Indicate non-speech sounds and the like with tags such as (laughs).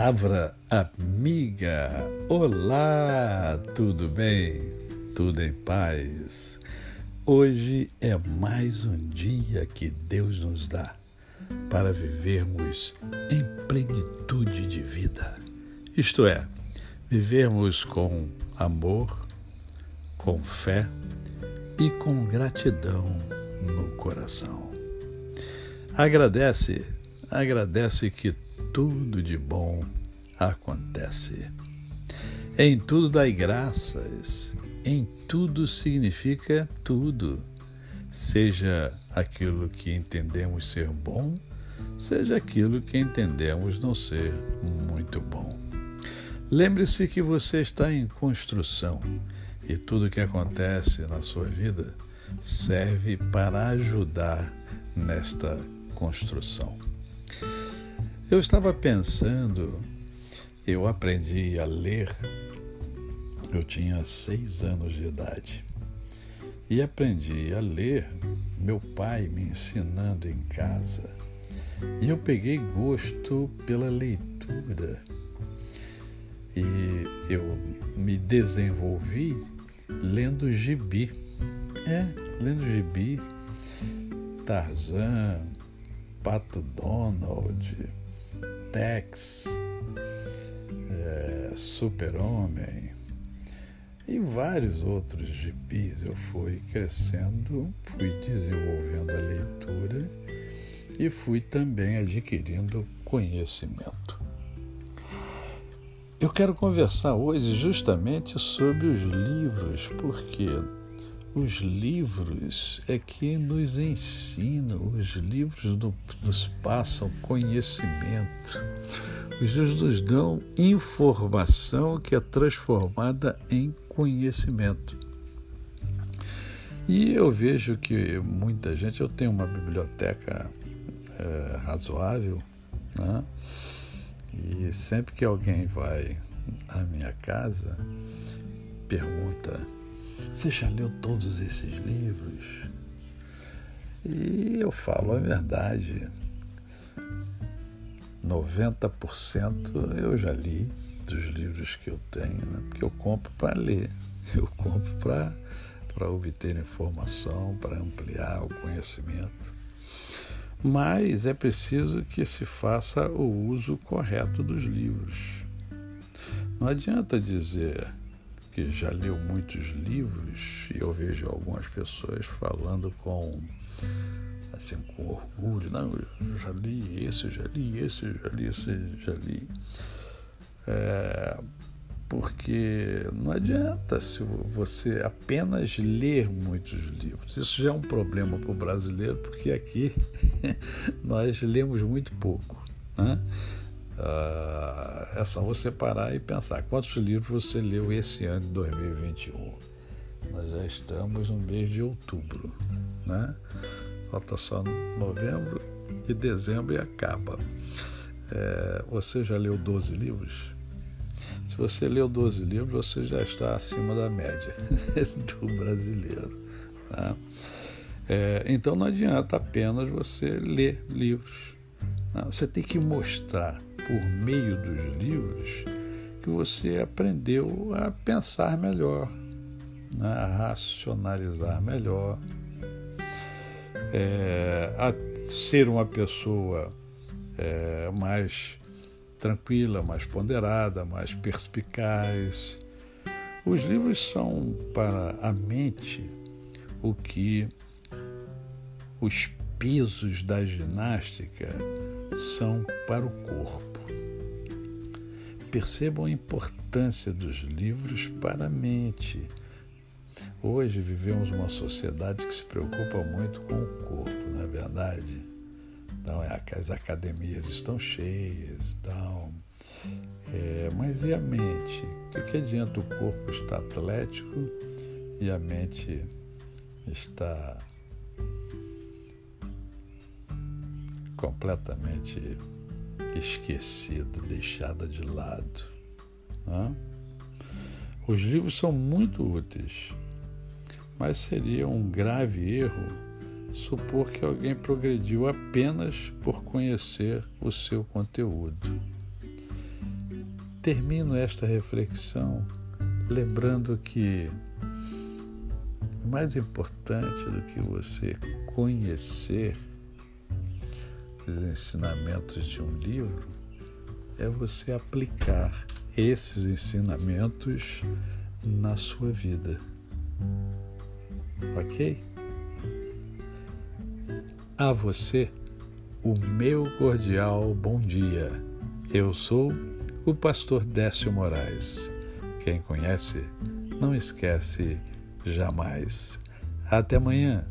Palavra amiga. Olá, tudo bem? Tudo em paz? Hoje é mais um dia que Deus nos dá para vivermos em plenitude de vida. Isto é, vivermos com amor, com fé e com gratidão no coração. Agradece, agradece que tudo de bom acontece. Em tudo dai graças, em tudo significa tudo. Seja aquilo que entendemos ser bom, seja aquilo que entendemos não ser muito bom. Lembre-se que você está em construção e tudo que acontece na sua vida serve para ajudar nesta construção. Eu estava pensando, eu aprendi a ler, eu tinha seis anos de idade. E aprendi a ler, meu pai me ensinando em casa. E eu peguei gosto pela leitura. E eu me desenvolvi lendo gibi. É, lendo gibi. Tarzan, Pato Donald, Tex, é, Super-Homem e vários outros gibis. Eu fui crescendo, fui desenvolvendo a leitura e fui também adquirindo conhecimento. Eu quero conversar hoje justamente sobre os livros, porque os livros é que nos ensinam, os livros nos passam conhecimento, os livros nos dão informação que é transformada em conhecimento. E eu vejo que muita gente, eu tenho uma biblioteca é, razoável, né? e sempre que alguém vai à minha casa, pergunta você já leu todos esses livros? E eu falo a verdade. 90% eu já li dos livros que eu tenho, né? porque eu compro para ler, (laughs) eu compro para obter informação, para ampliar o conhecimento. Mas é preciso que se faça o uso correto dos livros. Não adianta dizer que já leu muitos livros e eu vejo algumas pessoas falando com assim com orgulho, não, eu já li esse, eu já li esse, eu já li esse, eu já li. É, porque não adianta se você apenas ler muitos livros. Isso já é um problema para o brasileiro, porque aqui (laughs) nós lemos muito pouco. Né? Uh, é só você parar e pensar quantos livros você leu esse ano de 2021. Nós já estamos no mês de outubro, né? Falta só novembro e dezembro e acaba. É, você já leu 12 livros? Se você leu 12 livros, você já está acima da média (laughs) do brasileiro. Tá? É, então não adianta apenas você ler livros. Não, você tem que mostrar por meio dos livros que você aprendeu a pensar melhor, né? a racionalizar melhor, é, a ser uma pessoa é, mais tranquila, mais ponderada, mais perspicaz. Os livros são para a mente o que os pesos da ginástica são para o corpo. Percebam a importância dos livros para a mente. Hoje vivemos uma sociedade que se preocupa muito com o corpo, não é verdade? Então, é, as academias estão cheias então, É, mas e a mente? O que, que adianta o corpo estar atlético e a mente está completamente esquecida, deixada de lado. Né? Os livros são muito úteis, mas seria um grave erro supor que alguém progrediu apenas por conhecer o seu conteúdo. termino esta reflexão lembrando que mais importante do que você conhecer os ensinamentos de um livro é você aplicar esses ensinamentos na sua vida. Ok? A você, o meu cordial bom dia. Eu sou o pastor Décio Moraes. Quem conhece, não esquece jamais. Até amanhã.